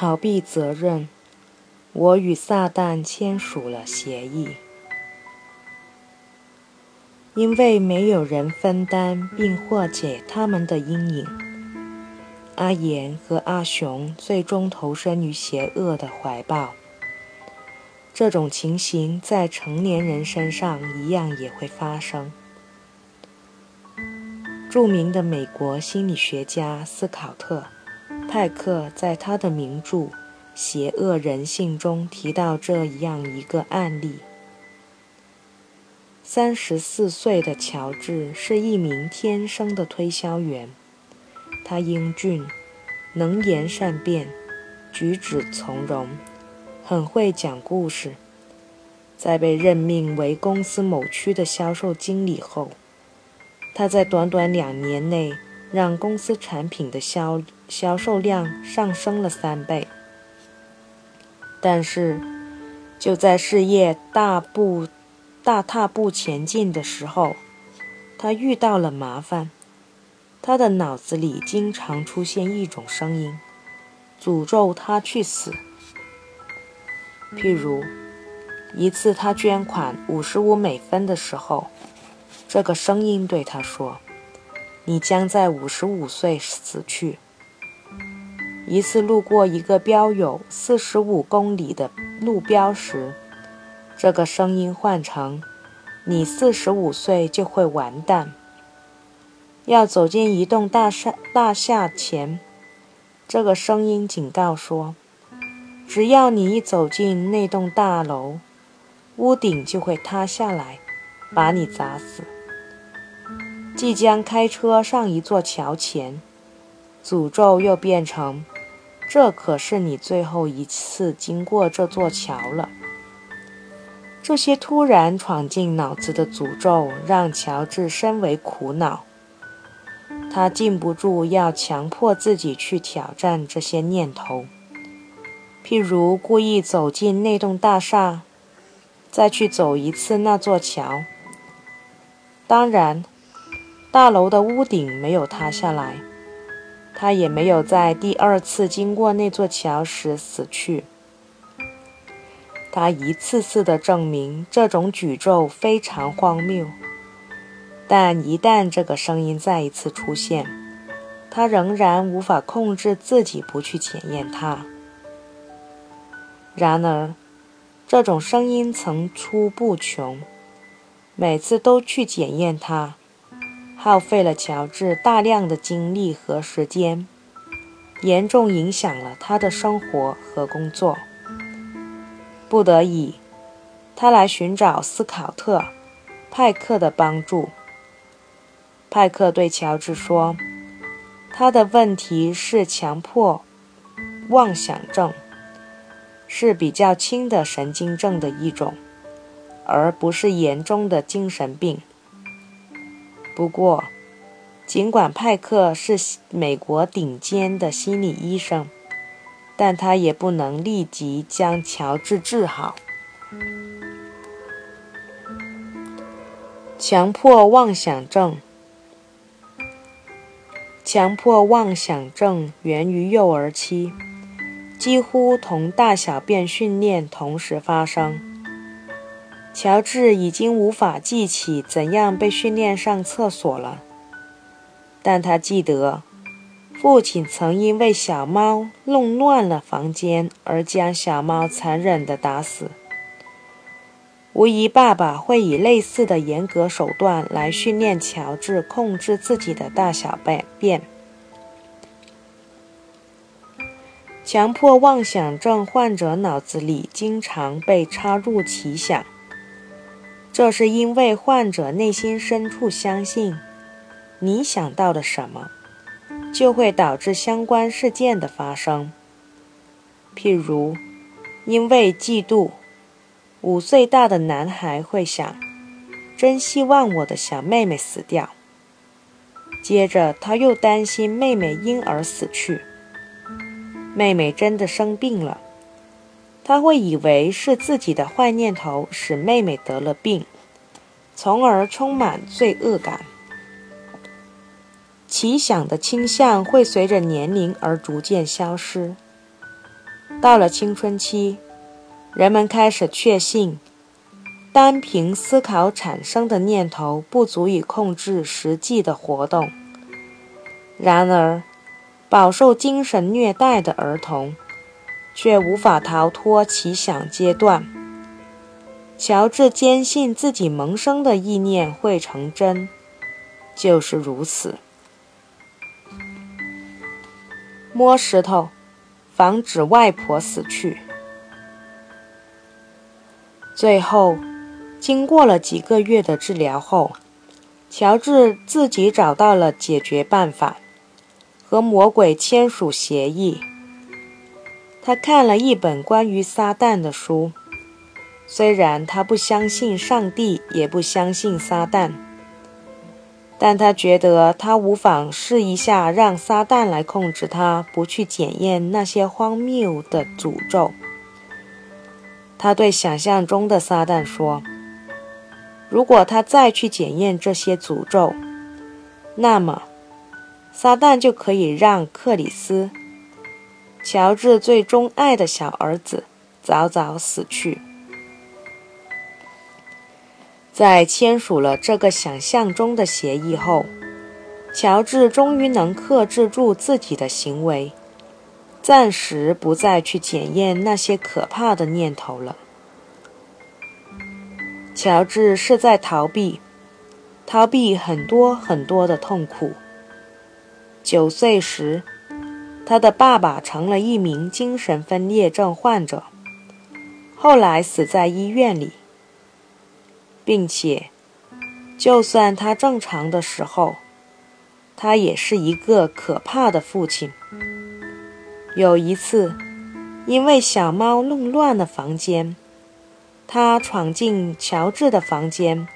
逃避责任。我与撒旦签署了协议，因为没有人分担并化解他们的阴影。阿言和阿雄最终投身于邪恶的怀抱。这种情形在成年人身上一样也会发生。著名的美国心理学家斯考特·派克在他的名著《邪恶人性》中提到这样一个案例：三十四岁的乔治是一名天生的推销员，他英俊、能言善辩、举止从容，很会讲故事。在被任命为公司某区的销售经理后，他在短短两年内，让公司产品的销销售量上升了三倍。但是，就在事业大步大踏步前进的时候，他遇到了麻烦。他的脑子里经常出现一种声音，诅咒他去死。譬如，一次他捐款五十五美分的时候。这个声音对他说：“你将在五十五岁死去。”一次路过一个标有四十五公里的路标时，这个声音换成：“你四十五岁就会完蛋。”要走进一栋大厦大厦前，这个声音警告说：“只要你一走进那栋大楼，屋顶就会塌下来，把你砸死。”即将开车上一座桥前，诅咒又变成：“这可是你最后一次经过这座桥了。”这些突然闯进脑子的诅咒让乔治深为苦恼。他禁不住要强迫自己去挑战这些念头，譬如故意走进那栋大厦，再去走一次那座桥。当然。大楼的屋顶没有塌下来，他也没有在第二次经过那座桥时死去。他一次次地证明这种诅咒非常荒谬，但一旦这个声音再一次出现，他仍然无法控制自己不去检验它。然而，这种声音层出不穷，每次都去检验它。耗费了乔治大量的精力和时间，严重影响了他的生活和工作。不得已，他来寻找斯考特·派克的帮助。派克对乔治说：“他的问题是强迫妄想症，是比较轻的神经症的一种，而不是严重的精神病。”不过，尽管派克是美国顶尖的心理医生，但他也不能立即将乔治治好。强迫妄想症，强迫妄想症源于幼儿期，几乎同大小便训练同时发生。乔治已经无法记起怎样被训练上厕所了，但他记得父亲曾因为小猫弄乱了房间而将小猫残忍地打死。无疑，爸爸会以类似的严格手段来训练乔治控制自己的大小便。强迫妄想症患者脑子里经常被插入奇想。这是因为患者内心深处相信，你想到的什么，就会导致相关事件的发生。譬如，因为嫉妒，五岁大的男孩会想：“真希望我的小妹妹死掉。”接着，他又担心妹妹因而死去。妹妹真的生病了。他会以为是自己的坏念头使妹妹得了病，从而充满罪恶感。奇想的倾向会随着年龄而逐渐消失。到了青春期，人们开始确信，单凭思考产生的念头不足以控制实际的活动。然而，饱受精神虐待的儿童，却无法逃脱奇想阶段。乔治坚信自己萌生的意念会成真，就是如此。摸石头，防止外婆死去。最后，经过了几个月的治疗后，乔治自己找到了解决办法。和魔鬼签署协议。他看了一本关于撒旦的书，虽然他不相信上帝，也不相信撒旦，但他觉得他无妨试一下让撒旦来控制他，不去检验那些荒谬的诅咒。他对想象中的撒旦说：“如果他再去检验这些诅咒，那么……”撒旦就可以让克里斯，乔治最钟爱的小儿子，早早死去。在签署了这个想象中的协议后，乔治终于能克制住自己的行为，暂时不再去检验那些可怕的念头了。乔治是在逃避，逃避很多很多的痛苦。九岁时，他的爸爸成了一名精神分裂症患者，后来死在医院里，并且，就算他正常的时候，他也是一个可怕的父亲。有一次，因为小猫弄乱了房间，他闯进乔治的房间，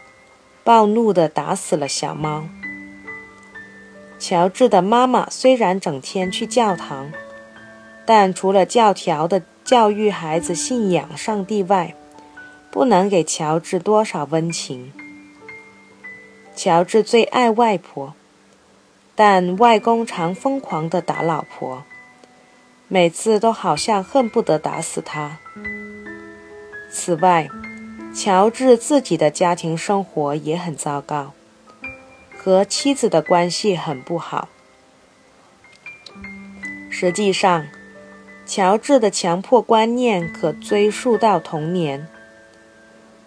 暴怒地打死了小猫。乔治的妈妈虽然整天去教堂，但除了教条的教育孩子信仰上帝外，不能给乔治多少温情。乔治最爱外婆，但外公常疯狂地打老婆，每次都好像恨不得打死他。此外，乔治自己的家庭生活也很糟糕。和妻子的关系很不好。实际上，乔治的强迫观念可追溯到童年。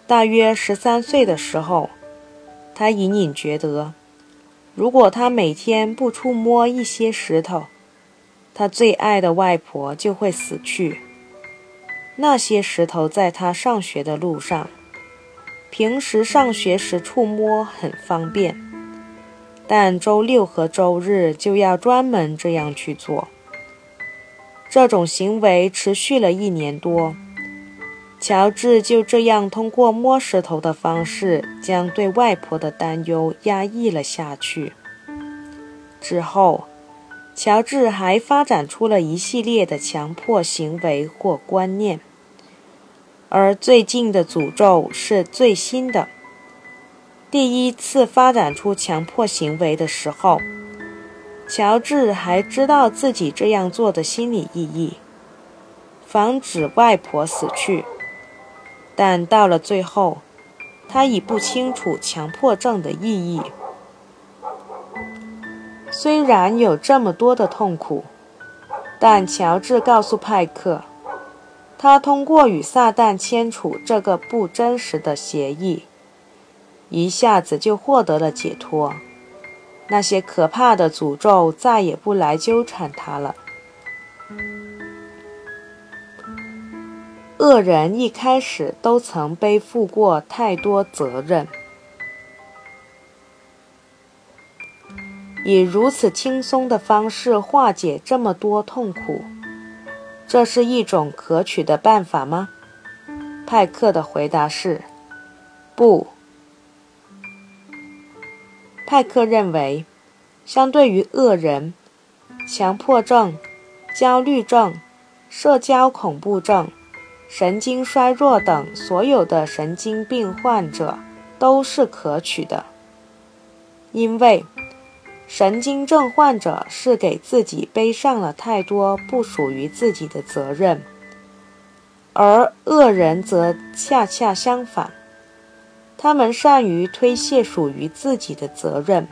大约十三岁的时候，他隐隐觉得，如果他每天不触摸一些石头，他最爱的外婆就会死去。那些石头在他上学的路上，平时上学时触摸很方便。但周六和周日就要专门这样去做。这种行为持续了一年多，乔治就这样通过摸石头的方式将对外婆的担忧压抑了下去。之后，乔治还发展出了一系列的强迫行为或观念，而最近的诅咒是最新的。第一次发展出强迫行为的时候，乔治还知道自己这样做的心理意义，防止外婆死去。但到了最后，他已不清楚强迫症的意义。虽然有这么多的痛苦，但乔治告诉派克，他通过与撒旦签署这个不真实的协议。一下子就获得了解脱，那些可怕的诅咒再也不来纠缠他了。恶人一开始都曾背负过太多责任，以如此轻松的方式化解这么多痛苦，这是一种可取的办法吗？派克的回答是：不。派克认为，相对于恶人、强迫症、焦虑症、社交恐怖症、神经衰弱等所有的神经病患者都是可取的，因为神经症患者是给自己背上了太多不属于自己的责任，而恶人则恰恰相反，他们善于推卸属于自己的责任，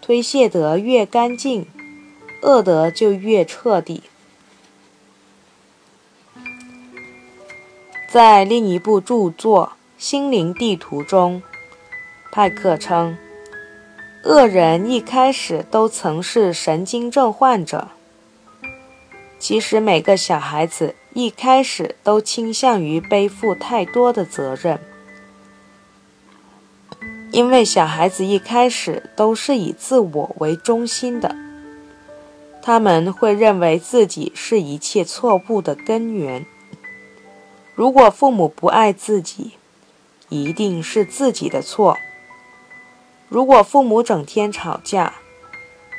推卸得越干净，恶得就越彻底。在另一部著作《心灵地图》中，派克称，恶人一开始都曾是神经症患者。其实，每个小孩子。一开始都倾向于背负太多的责任，因为小孩子一开始都是以自我为中心的，他们会认为自己是一切错误的根源。如果父母不爱自己，一定是自己的错；如果父母整天吵架，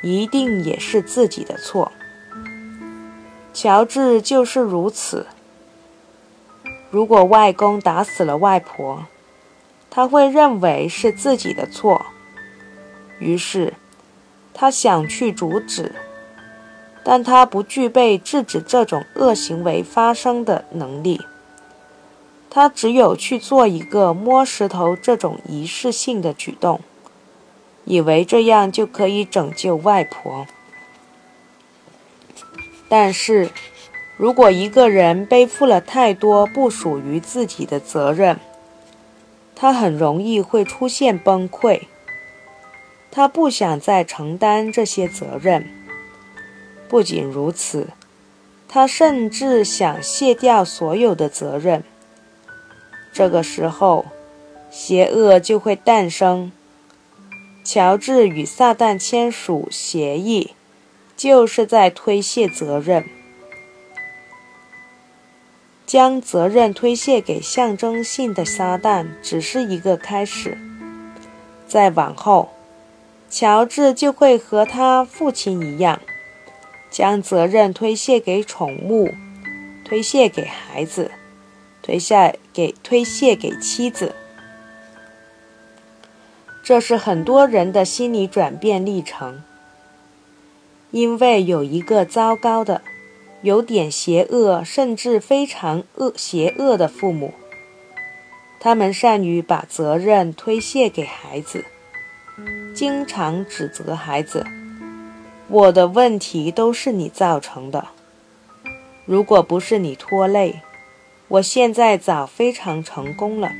一定也是自己的错。乔治就是如此。如果外公打死了外婆，他会认为是自己的错，于是他想去阻止，但他不具备制止这种恶行为发生的能力。他只有去做一个摸石头这种仪式性的举动，以为这样就可以拯救外婆。但是，如果一个人背负了太多不属于自己的责任，他很容易会出现崩溃。他不想再承担这些责任。不仅如此，他甚至想卸掉所有的责任。这个时候，邪恶就会诞生。乔治与撒旦签署协议。就是在推卸责任，将责任推卸给象征性的撒旦，只是一个开始。再往后，乔治就会和他父亲一样，将责任推卸给宠物，推卸给孩子，推下给推卸给妻子。这是很多人的心理转变历程。因为有一个糟糕的、有点邪恶，甚至非常恶邪恶的父母，他们善于把责任推卸给孩子，经常指责孩子：“我的问题都是你造成的。如果不是你拖累，我现在早非常成功了。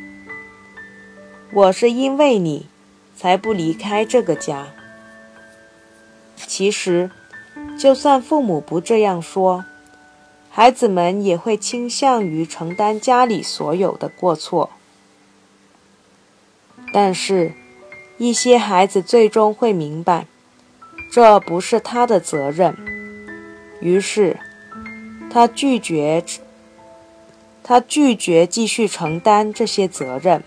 我是因为你才不离开这个家。”其实。就算父母不这样说，孩子们也会倾向于承担家里所有的过错。但是，一些孩子最终会明白，这不是他的责任，于是他拒绝，他拒绝继续承担这些责任。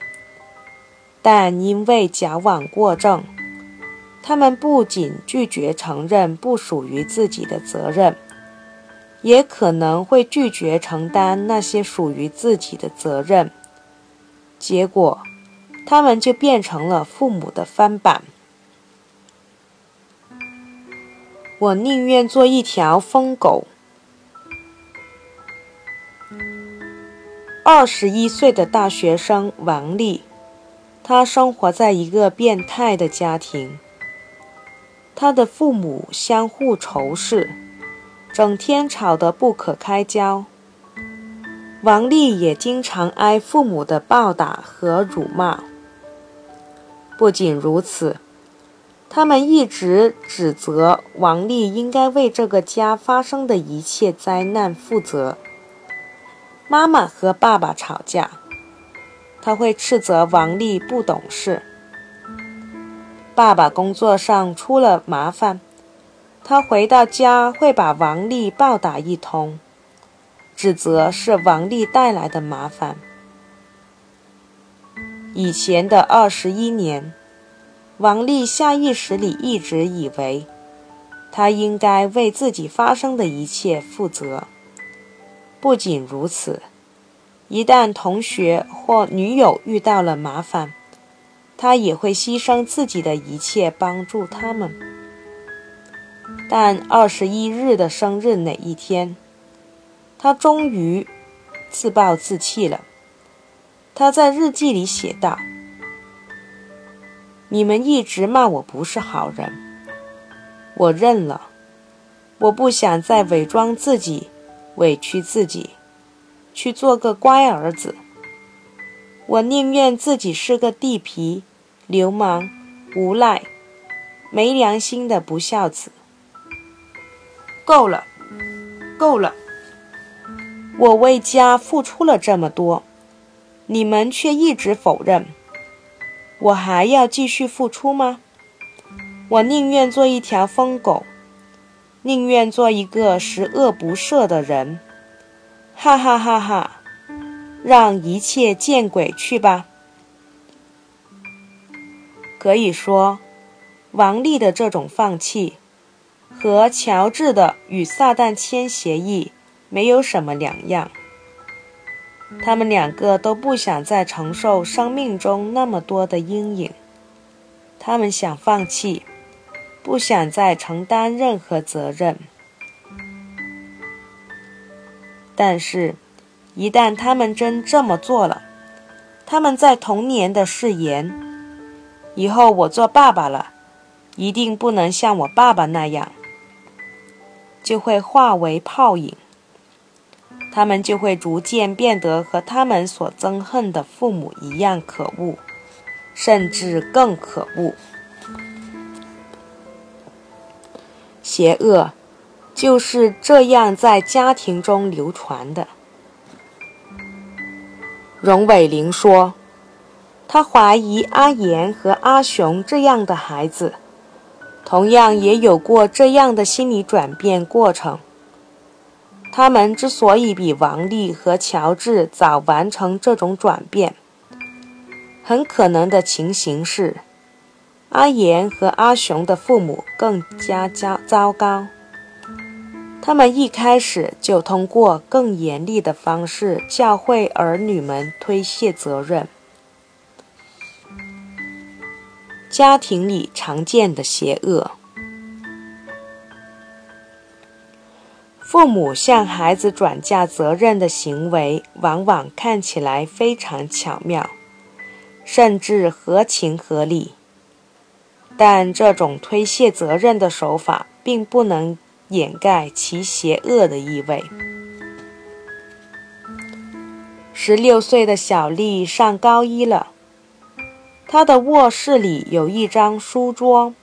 但因为矫枉过正。他们不仅拒绝承认不属于自己的责任，也可能会拒绝承担那些属于自己的责任。结果，他们就变成了父母的翻版。我宁愿做一条疯狗。二十一岁的大学生王丽，她生活在一个变态的家庭。她的父母相互仇视，整天吵得不可开交。王丽也经常挨父母的暴打和辱骂。不仅如此，他们一直指责王丽应该为这个家发生的一切灾难负责。妈妈和爸爸吵架，他会斥责王丽不懂事。爸爸工作上出了麻烦，他回到家会把王丽暴打一通，指责是王丽带来的麻烦。以前的二十一年，王丽下意识里一直以为，他应该为自己发生的一切负责。不仅如此，一旦同学或女友遇到了麻烦，他也会牺牲自己的一切帮助他们，但二十一日的生日那一天，他终于自暴自弃了。他在日记里写道：“你们一直骂我不是好人，我认了。我不想再伪装自己，委屈自己，去做个乖儿子。我宁愿自己是个地痞、流氓、无赖、没良心的不孝子。够了，够了！我为家付出了这么多。”你们却一直否认，我还要继续付出吗？我宁愿做一条疯狗，宁愿做一个十恶不赦的人。哈哈哈哈！让一切见鬼去吧！可以说，王丽的这种放弃，和乔治的与撒旦签协议没有什么两样。他们两个都不想再承受生命中那么多的阴影，他们想放弃，不想再承担任何责任。但是，一旦他们真这么做了，他们在童年的誓言“以后我做爸爸了，一定不能像我爸爸那样”，就会化为泡影。他们就会逐渐变得和他们所憎恨的父母一样可恶，甚至更可恶。邪恶就是这样在家庭中流传的。荣伟玲说：“他怀疑阿言和阿雄这样的孩子，同样也有过这样的心理转变过程。”他们之所以比王丽和乔治早完成这种转变，很可能的情形是，阿言和阿雄的父母更加糟糟糕。他们一开始就通过更严厉的方式教会儿女们推卸责任。家庭里常见的邪恶。父母向孩子转嫁责任的行为，往往看起来非常巧妙，甚至合情合理。但这种推卸责任的手法，并不能掩盖其邪恶的意味。十六岁的小丽上高一了，他的卧室里有一张书桌，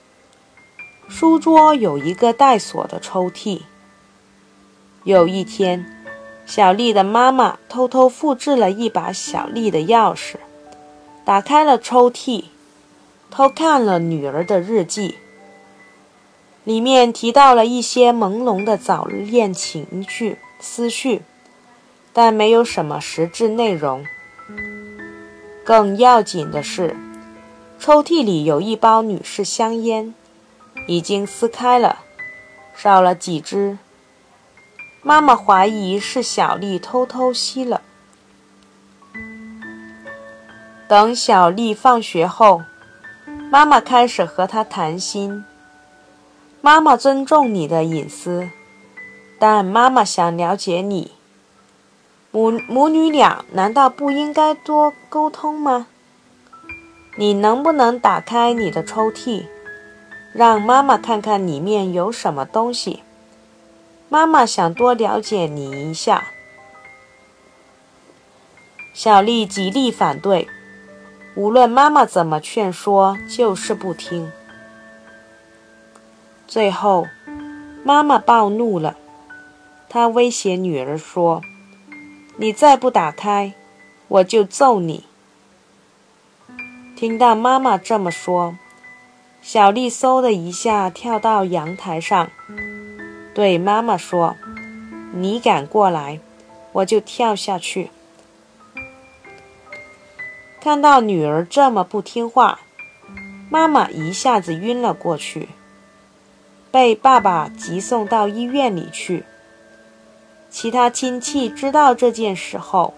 书桌有一个带锁的抽屉。有一天，小丽的妈妈偷偷复制了一把小丽的钥匙，打开了抽屉，偷看了女儿的日记。里面提到了一些朦胧的早恋情绪思绪，但没有什么实质内容。更要紧的是，抽屉里有一包女士香烟，已经撕开了，少了几支。妈妈怀疑是小丽偷偷吸了。等小丽放学后，妈妈开始和她谈心。妈妈尊重你的隐私，但妈妈想了解你。母母女俩难道不应该多沟通吗？你能不能打开你的抽屉，让妈妈看看里面有什么东西？妈妈想多了解你一下。小丽极力反对，无论妈妈怎么劝说，就是不听。最后，妈妈暴怒了，她威胁女儿说：“你再不打开，我就揍你。”听到妈妈这么说，小丽嗖的一下跳到阳台上。对妈妈说：“你敢过来，我就跳下去。”看到女儿这么不听话，妈妈一下子晕了过去，被爸爸急送到医院里去。其他亲戚知道这件事后，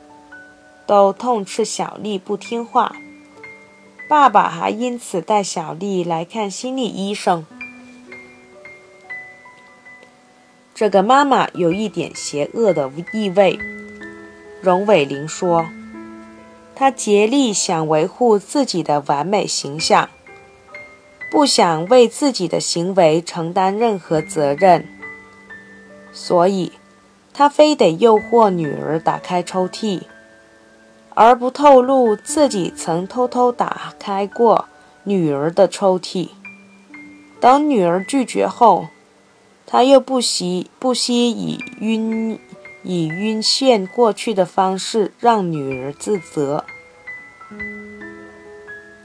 都痛斥小丽不听话，爸爸还因此带小丽来看心理医生。这个妈妈有一点邪恶的意味，荣伟玲说：“他竭力想维护自己的完美形象，不想为自己的行为承担任何责任，所以，他非得诱惑女儿打开抽屉，而不透露自己曾偷偷打开过女儿的抽屉。等女儿拒绝后，他又不惜不惜以晕。”以晕眩过去的方式让女儿自责，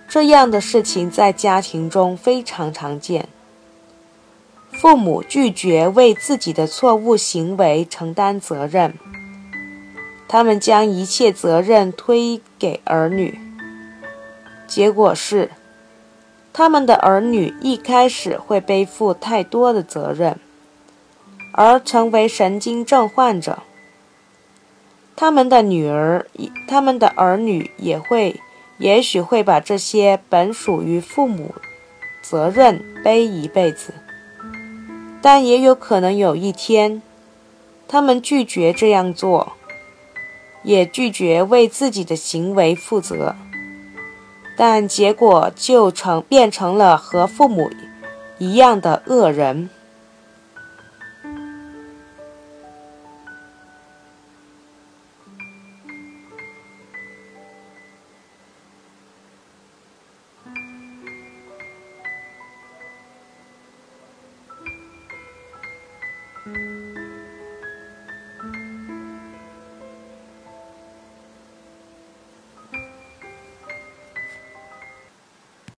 这样的事情在家庭中非常常见。父母拒绝为自己的错误行为承担责任，他们将一切责任推给儿女，结果是，他们的儿女一开始会背负太多的责任，而成为神经症患者。他们的女儿，他们的儿女也会，也许会把这些本属于父母责任背一辈子，但也有可能有一天，他们拒绝这样做，也拒绝为自己的行为负责，但结果就成变成了和父母一样的恶人。